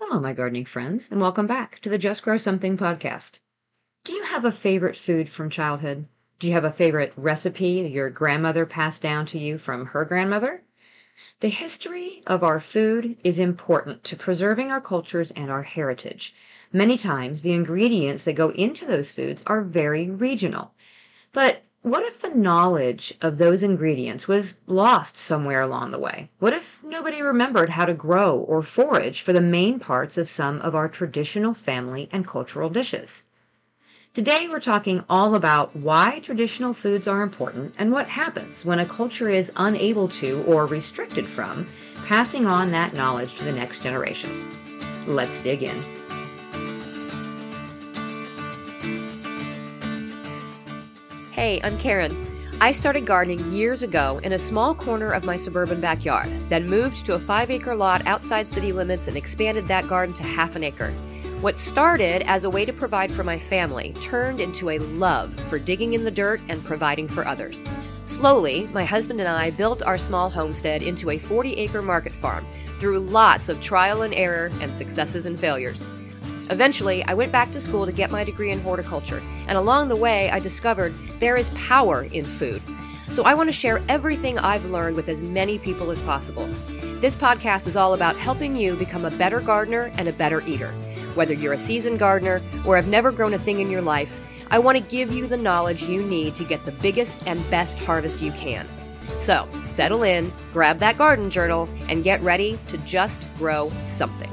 Hello, my gardening friends, and welcome back to the Just Grow Something podcast. Do you have a favorite food from childhood? Do you have a favorite recipe your grandmother passed down to you from her grandmother? The history of our food is important to preserving our cultures and our heritage. Many times, the ingredients that go into those foods are very regional. But what if the knowledge of those ingredients was lost somewhere along the way? What if nobody remembered how to grow or forage for the main parts of some of our traditional family and cultural dishes? Today, we're talking all about why traditional foods are important and what happens when a culture is unable to or restricted from passing on that knowledge to the next generation. Let's dig in. Hey, I'm Karen. I started gardening years ago in a small corner of my suburban backyard, then moved to a five acre lot outside city limits and expanded that garden to half an acre. What started as a way to provide for my family turned into a love for digging in the dirt and providing for others. Slowly, my husband and I built our small homestead into a 40 acre market farm through lots of trial and error and successes and failures. Eventually, I went back to school to get my degree in horticulture, and along the way, I discovered there is power in food. So I want to share everything I've learned with as many people as possible. This podcast is all about helping you become a better gardener and a better eater. Whether you're a seasoned gardener or have never grown a thing in your life, I want to give you the knowledge you need to get the biggest and best harvest you can. So, settle in, grab that garden journal, and get ready to just grow something.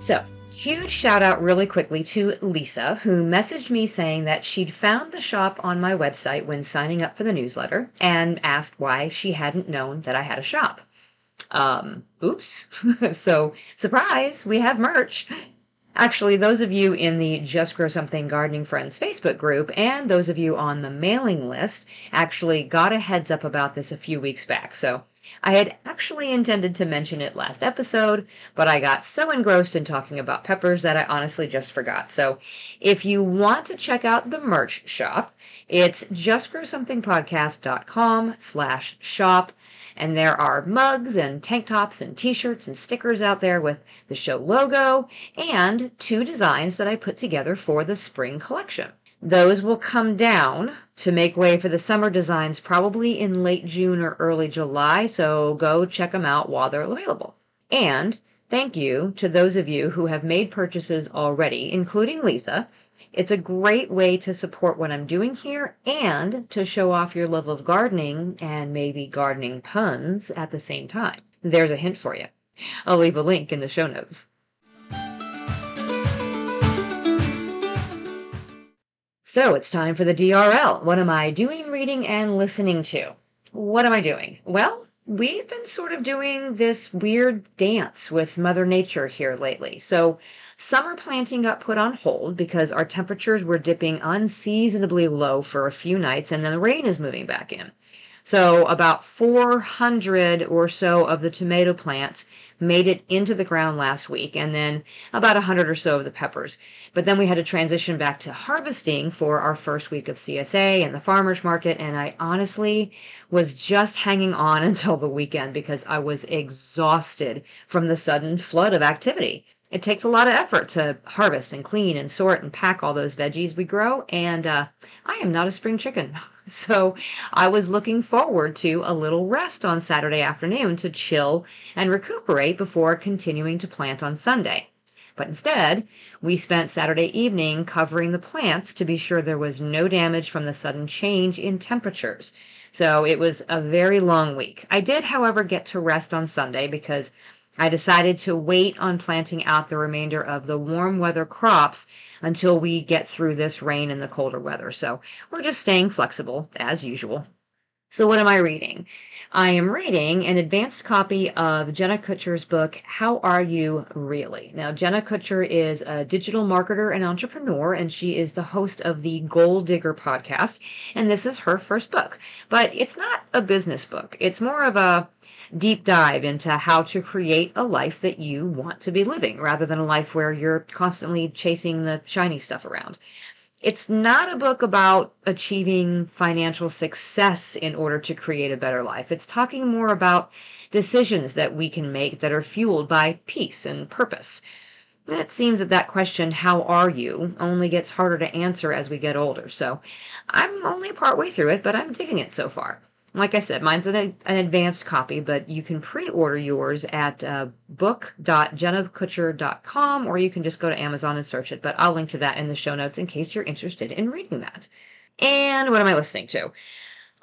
So, Huge shout out really quickly to Lisa, who messaged me saying that she'd found the shop on my website when signing up for the newsletter and asked why she hadn't known that I had a shop. Um, oops. so, surprise, we have merch. Actually, those of you in the Just Grow Something Gardening Friends Facebook group and those of you on the mailing list actually got a heads up about this a few weeks back. So I had actually intended to mention it last episode, but I got so engrossed in talking about peppers that I honestly just forgot. So if you want to check out the merch shop, it's justgrowsomethingpodcast.com slash shop. And there are mugs and tank tops and t-shirts and stickers out there with the show logo and two designs that I put together for the spring collection. Those will come down to make way for the summer designs probably in late June or early July, so go check them out while they're available. And thank you to those of you who have made purchases already, including Lisa. It's a great way to support what I'm doing here and to show off your love of gardening and maybe gardening puns at the same time. There's a hint for you. I'll leave a link in the show notes. So it's time for the DRL. What am I doing, reading, and listening to? What am I doing? Well, we've been sort of doing this weird dance with Mother Nature here lately. So summer planting got put on hold because our temperatures were dipping unseasonably low for a few nights and then the rain is moving back in. So about 400 or so of the tomato plants made it into the ground last week, and then about 100 or so of the peppers. But then we had to transition back to harvesting for our first week of CSA and the farmers market, and I honestly was just hanging on until the weekend because I was exhausted from the sudden flood of activity. It takes a lot of effort to harvest and clean and sort and pack all those veggies we grow, and uh, I am not a spring chicken. So I was looking forward to a little rest on Saturday afternoon to chill and recuperate before continuing to plant on Sunday. But instead, we spent Saturday evening covering the plants to be sure there was no damage from the sudden change in temperatures. So it was a very long week. I did, however, get to rest on Sunday because I decided to wait on planting out the remainder of the warm weather crops until we get through this rain and the colder weather. So we're just staying flexible as usual. So, what am I reading? I am reading an advanced copy of Jenna Kutcher's book, How Are You Really? Now, Jenna Kutcher is a digital marketer and entrepreneur, and she is the host of the Goal Digger podcast. And this is her first book. But it's not a business book, it's more of a deep dive into how to create a life that you want to be living rather than a life where you're constantly chasing the shiny stuff around. It's not a book about achieving financial success in order to create a better life. It's talking more about decisions that we can make that are fueled by peace and purpose. And it seems that that question, how are you, only gets harder to answer as we get older. So I'm only partway through it, but I'm digging it so far. Like I said, mine's an, an advanced copy, but you can pre-order yours at uh, book.jennakutcher.com or you can just go to Amazon and search it. But I'll link to that in the show notes in case you're interested in reading that. And what am I listening to?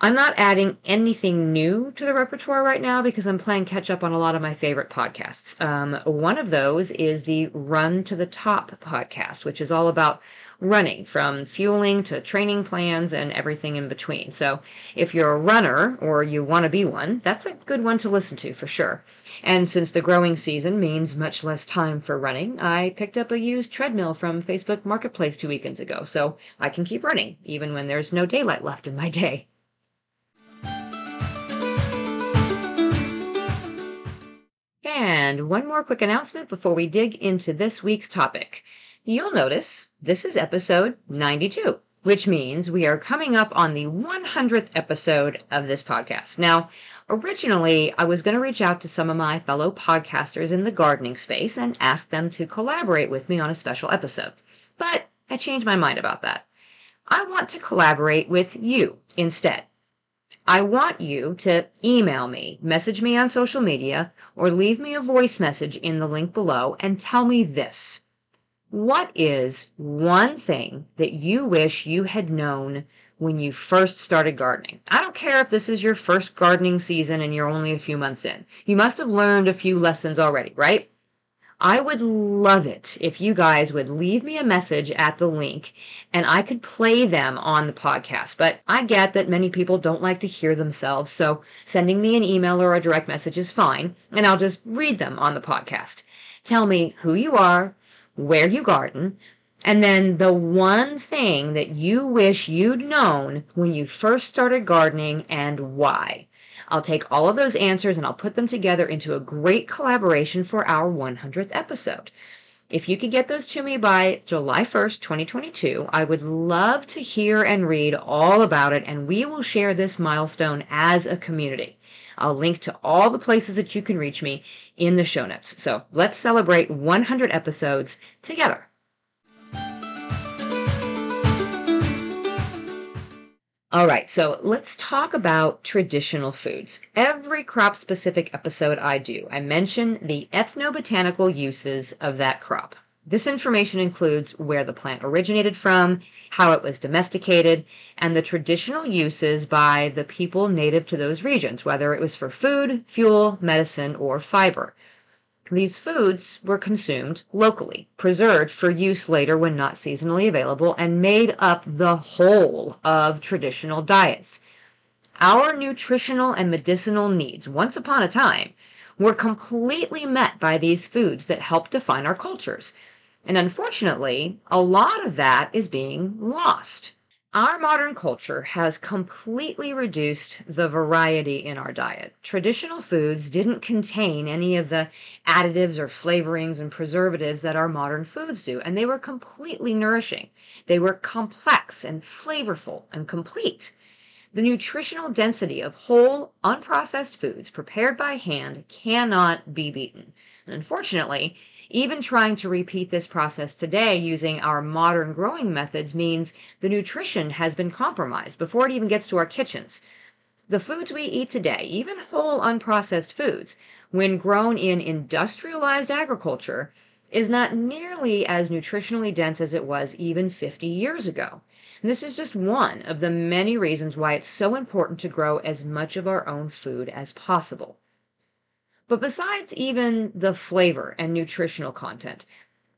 I'm not adding anything new to the repertoire right now because I'm playing catch up on a lot of my favorite podcasts. Um, one of those is the Run to the Top podcast, which is all about running from fueling to training plans and everything in between. So if you're a runner or you want to be one, that's a good one to listen to for sure. And since the growing season means much less time for running, I picked up a used treadmill from Facebook Marketplace two weekends ago, so I can keep running even when there's no daylight left in my day. And one more quick announcement before we dig into this week's topic. You'll notice this is episode 92, which means we are coming up on the 100th episode of this podcast. Now, originally, I was going to reach out to some of my fellow podcasters in the gardening space and ask them to collaborate with me on a special episode. But I changed my mind about that. I want to collaborate with you instead. I want you to email me, message me on social media, or leave me a voice message in the link below and tell me this. What is one thing that you wish you had known when you first started gardening? I don't care if this is your first gardening season and you're only a few months in. You must have learned a few lessons already, right? I would love it if you guys would leave me a message at the link and I could play them on the podcast. But I get that many people don't like to hear themselves, so sending me an email or a direct message is fine, and I'll just read them on the podcast. Tell me who you are, where you garden, and then the one thing that you wish you'd known when you first started gardening and why. I'll take all of those answers and I'll put them together into a great collaboration for our 100th episode. If you could get those to me by July 1st, 2022, I would love to hear and read all about it, and we will share this milestone as a community. I'll link to all the places that you can reach me in the show notes. So let's celebrate 100 episodes together. All right, so let's talk about traditional foods. Every crop specific episode I do, I mention the ethnobotanical uses of that crop. This information includes where the plant originated from, how it was domesticated, and the traditional uses by the people native to those regions, whether it was for food, fuel, medicine, or fiber. These foods were consumed locally, preserved for use later when not seasonally available, and made up the whole of traditional diets. Our nutritional and medicinal needs, once upon a time, were completely met by these foods that help define our cultures. And unfortunately, a lot of that is being lost. Our modern culture has completely reduced the variety in our diet. Traditional foods didn't contain any of the additives or flavorings and preservatives that our modern foods do, and they were completely nourishing. They were complex and flavorful and complete. The nutritional density of whole, unprocessed foods prepared by hand cannot be beaten. And unfortunately, even trying to repeat this process today using our modern growing methods means the nutrition has been compromised before it even gets to our kitchens. The foods we eat today, even whole unprocessed foods, when grown in industrialized agriculture, is not nearly as nutritionally dense as it was even 50 years ago. And this is just one of the many reasons why it's so important to grow as much of our own food as possible. But besides even the flavor and nutritional content,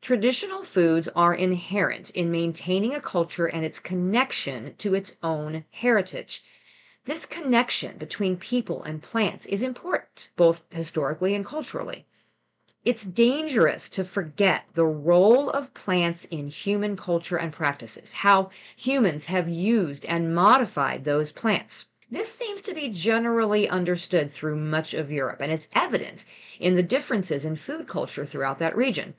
traditional foods are inherent in maintaining a culture and its connection to its own heritage. This connection between people and plants is important, both historically and culturally. It's dangerous to forget the role of plants in human culture and practices, how humans have used and modified those plants. This seems to be generally understood through much of Europe, and it's evident in the differences in food culture throughout that region.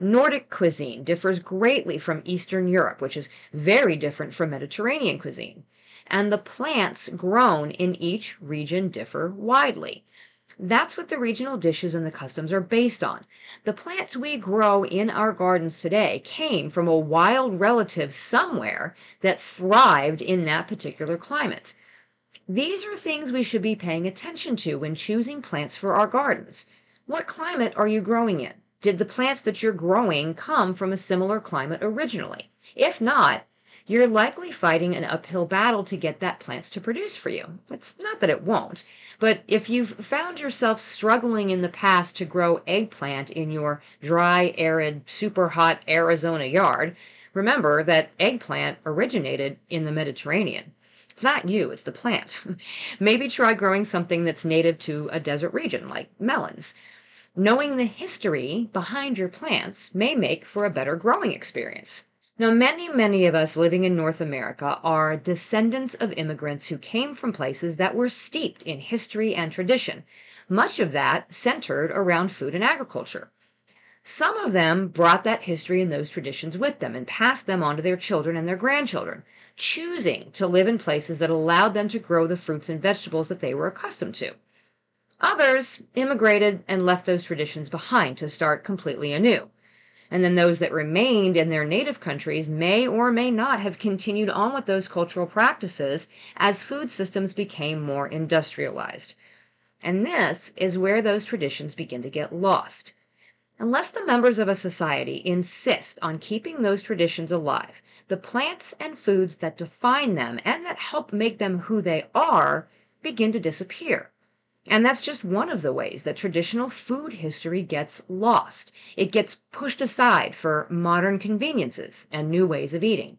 Nordic cuisine differs greatly from Eastern Europe, which is very different from Mediterranean cuisine. And the plants grown in each region differ widely. That's what the regional dishes and the customs are based on. The plants we grow in our gardens today came from a wild relative somewhere that thrived in that particular climate. These are things we should be paying attention to when choosing plants for our gardens. What climate are you growing in? Did the plants that you're growing come from a similar climate originally? If not, you're likely fighting an uphill battle to get that plants to produce for you. It's not that it won't, but if you've found yourself struggling in the past to grow eggplant in your dry, arid, super hot Arizona yard, remember that eggplant originated in the Mediterranean. It's not you, it's the plant. Maybe try growing something that's native to a desert region, like melons. Knowing the history behind your plants may make for a better growing experience. Now, many, many of us living in North America are descendants of immigrants who came from places that were steeped in history and tradition, much of that centered around food and agriculture. Some of them brought that history and those traditions with them and passed them on to their children and their grandchildren, choosing to live in places that allowed them to grow the fruits and vegetables that they were accustomed to. Others immigrated and left those traditions behind to start completely anew. And then those that remained in their native countries may or may not have continued on with those cultural practices as food systems became more industrialized. And this is where those traditions begin to get lost. Unless the members of a society insist on keeping those traditions alive, the plants and foods that define them and that help make them who they are begin to disappear. And that's just one of the ways that traditional food history gets lost. It gets pushed aside for modern conveniences and new ways of eating.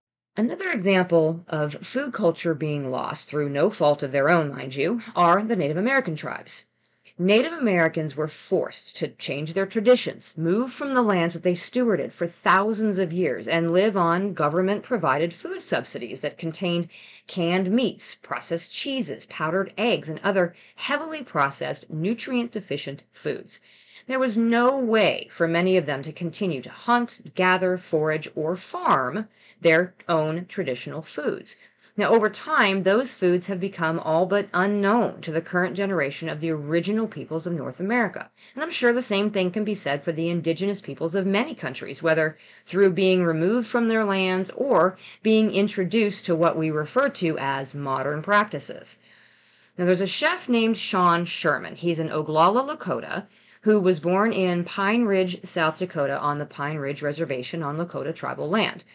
Another example of food culture being lost through no fault of their own, mind you, are the Native American tribes. Native Americans were forced to change their traditions, move from the lands that they stewarded for thousands of years, and live on government provided food subsidies that contained canned meats, processed cheeses, powdered eggs, and other heavily processed, nutrient deficient foods. There was no way for many of them to continue to hunt, gather, forage, or farm their own traditional foods. Now, over time, those foods have become all but unknown to the current generation of the original peoples of North America. And I'm sure the same thing can be said for the indigenous peoples of many countries, whether through being removed from their lands or being introduced to what we refer to as modern practices. Now, there's a chef named Sean Sherman. He's in Oglala, Lakota, who was born in Pine Ridge, South Dakota, on the Pine Ridge Reservation on Lakota tribal land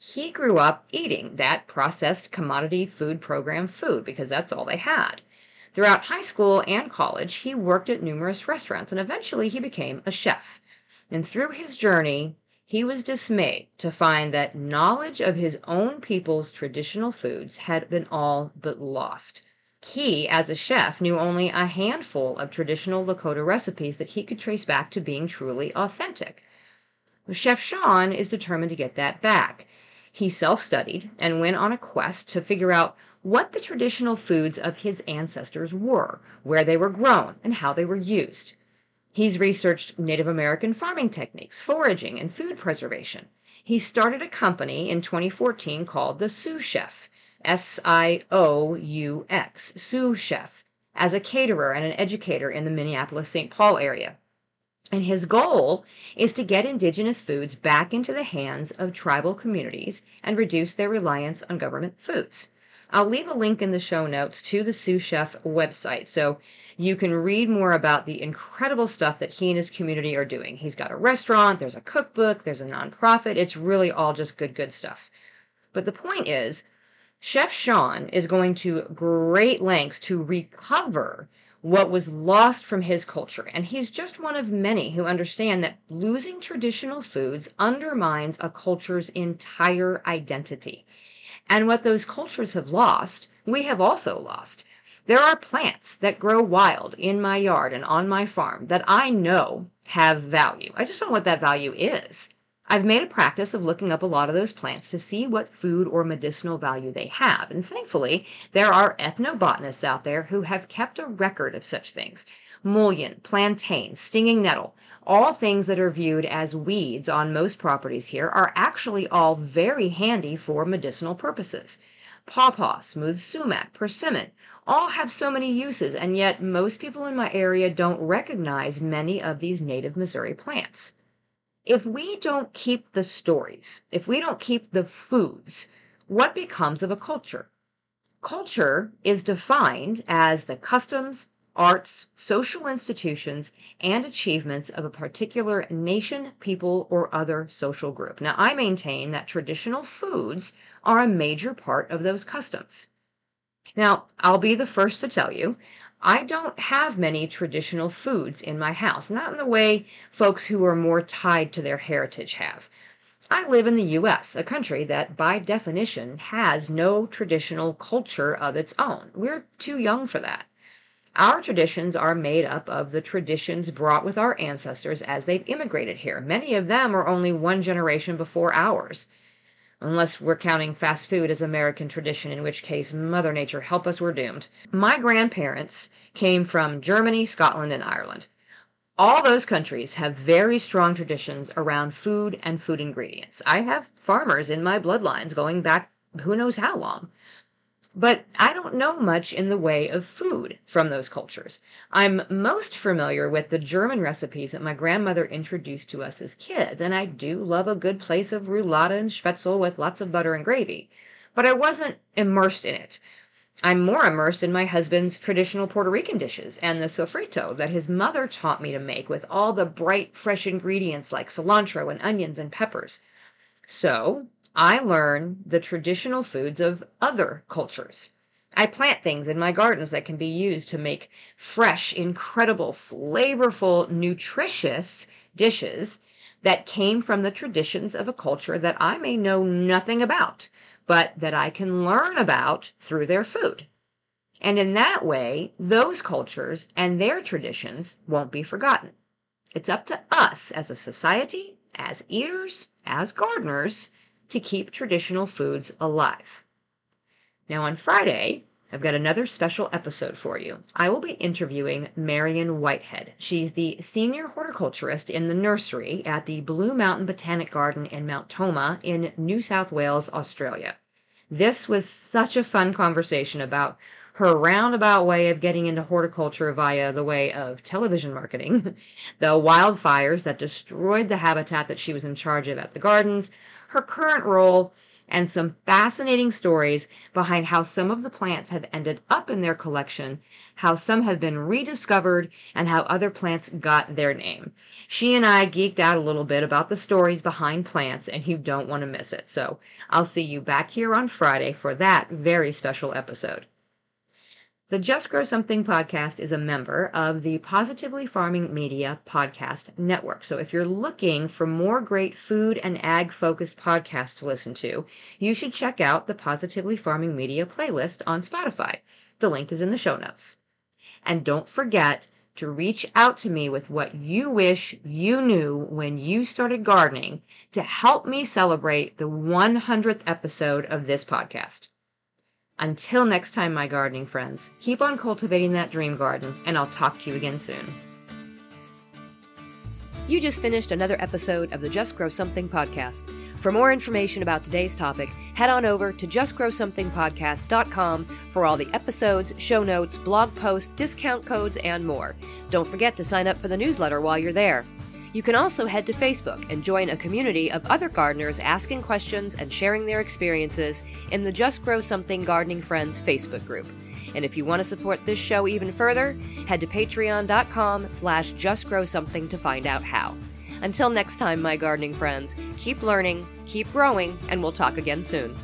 he grew up eating that processed commodity food program food because that's all they had. Throughout high school and college, he worked at numerous restaurants and eventually he became a chef. And through his journey, he was dismayed to find that knowledge of his own people's traditional foods had been all but lost. He, as a chef, knew only a handful of traditional Lakota recipes that he could trace back to being truly authentic. Chef Sean is determined to get that back. He self studied and went on a quest to figure out what the traditional foods of his ancestors were, where they were grown, and how they were used. He's researched Native American farming techniques, foraging, and food preservation. He started a company in 2014 called the Sioux Chef, S I O U X, Sioux Chef, as a caterer and an educator in the Minneapolis St. Paul area. And his goal is to get indigenous foods back into the hands of tribal communities and reduce their reliance on government foods. I'll leave a link in the show notes to the Sioux Chef website so you can read more about the incredible stuff that he and his community are doing. He's got a restaurant, there's a cookbook, there's a nonprofit. It's really all just good, good stuff. But the point is, Chef Sean is going to great lengths to recover what was lost from his culture. And he's just one of many who understand that losing traditional foods undermines a culture's entire identity. And what those cultures have lost, we have also lost. There are plants that grow wild in my yard and on my farm that I know have value. I just don't know what that value is. I've made a practice of looking up a lot of those plants to see what food or medicinal value they have. And thankfully, there are ethnobotanists out there who have kept a record of such things. Mullein, plantain, stinging nettle, all things that are viewed as weeds on most properties here are actually all very handy for medicinal purposes. Pawpaw, smooth sumac, persimmon, all have so many uses, and yet most people in my area don't recognize many of these native Missouri plants. If we don't keep the stories, if we don't keep the foods, what becomes of a culture? Culture is defined as the customs, arts, social institutions, and achievements of a particular nation, people, or other social group. Now, I maintain that traditional foods are a major part of those customs. Now, I'll be the first to tell you, I don't have many traditional foods in my house, not in the way folks who are more tied to their heritage have. I live in the US, a country that by definition has no traditional culture of its own. We're too young for that. Our traditions are made up of the traditions brought with our ancestors as they've immigrated here. Many of them are only one generation before ours unless we're counting fast food as American tradition, in which case, Mother Nature help us, we're doomed. My grandparents came from Germany, Scotland, and Ireland. All those countries have very strong traditions around food and food ingredients. I have farmers in my bloodlines going back who knows how long. But I don't know much in the way of food from those cultures. I'm most familiar with the German recipes that my grandmother introduced to us as kids, and I do love a good place of roulade and spätzle with lots of butter and gravy. But I wasn't immersed in it. I'm more immersed in my husband's traditional Puerto Rican dishes and the sofrito that his mother taught me to make with all the bright, fresh ingredients like cilantro and onions and peppers. So I learn the traditional foods of other cultures. I plant things in my gardens that can be used to make fresh, incredible, flavorful, nutritious dishes that came from the traditions of a culture that I may know nothing about, but that I can learn about through their food. And in that way, those cultures and their traditions won't be forgotten. It's up to us as a society, as eaters, as gardeners, to keep traditional foods alive. Now, on Friday, I've got another special episode for you. I will be interviewing Marion Whitehead. She's the senior horticulturist in the nursery at the Blue Mountain Botanic Garden in Mount Tomah in New South Wales, Australia. This was such a fun conversation about her roundabout way of getting into horticulture via the way of television marketing, the wildfires that destroyed the habitat that she was in charge of at the gardens, her current role, and some fascinating stories behind how some of the plants have ended up in their collection, how some have been rediscovered, and how other plants got their name. She and I geeked out a little bit about the stories behind plants, and you don't want to miss it. So I'll see you back here on Friday for that very special episode. The Just Grow Something podcast is a member of the Positively Farming Media podcast network. So if you're looking for more great food and ag focused podcasts to listen to, you should check out the Positively Farming Media playlist on Spotify. The link is in the show notes. And don't forget to reach out to me with what you wish you knew when you started gardening to help me celebrate the 100th episode of this podcast. Until next time, my gardening friends, keep on cultivating that dream garden, and I'll talk to you again soon. You just finished another episode of the Just Grow Something podcast. For more information about today's topic, head on over to justgrowsomethingpodcast.com for all the episodes, show notes, blog posts, discount codes, and more. Don't forget to sign up for the newsletter while you're there. You can also head to Facebook and join a community of other gardeners asking questions and sharing their experiences in the Just Grow Something Gardening Friends Facebook group. And if you want to support this show even further, head to patreon.com slash justgrowsomething to find out how. Until next time, my gardening friends, keep learning, keep growing, and we'll talk again soon.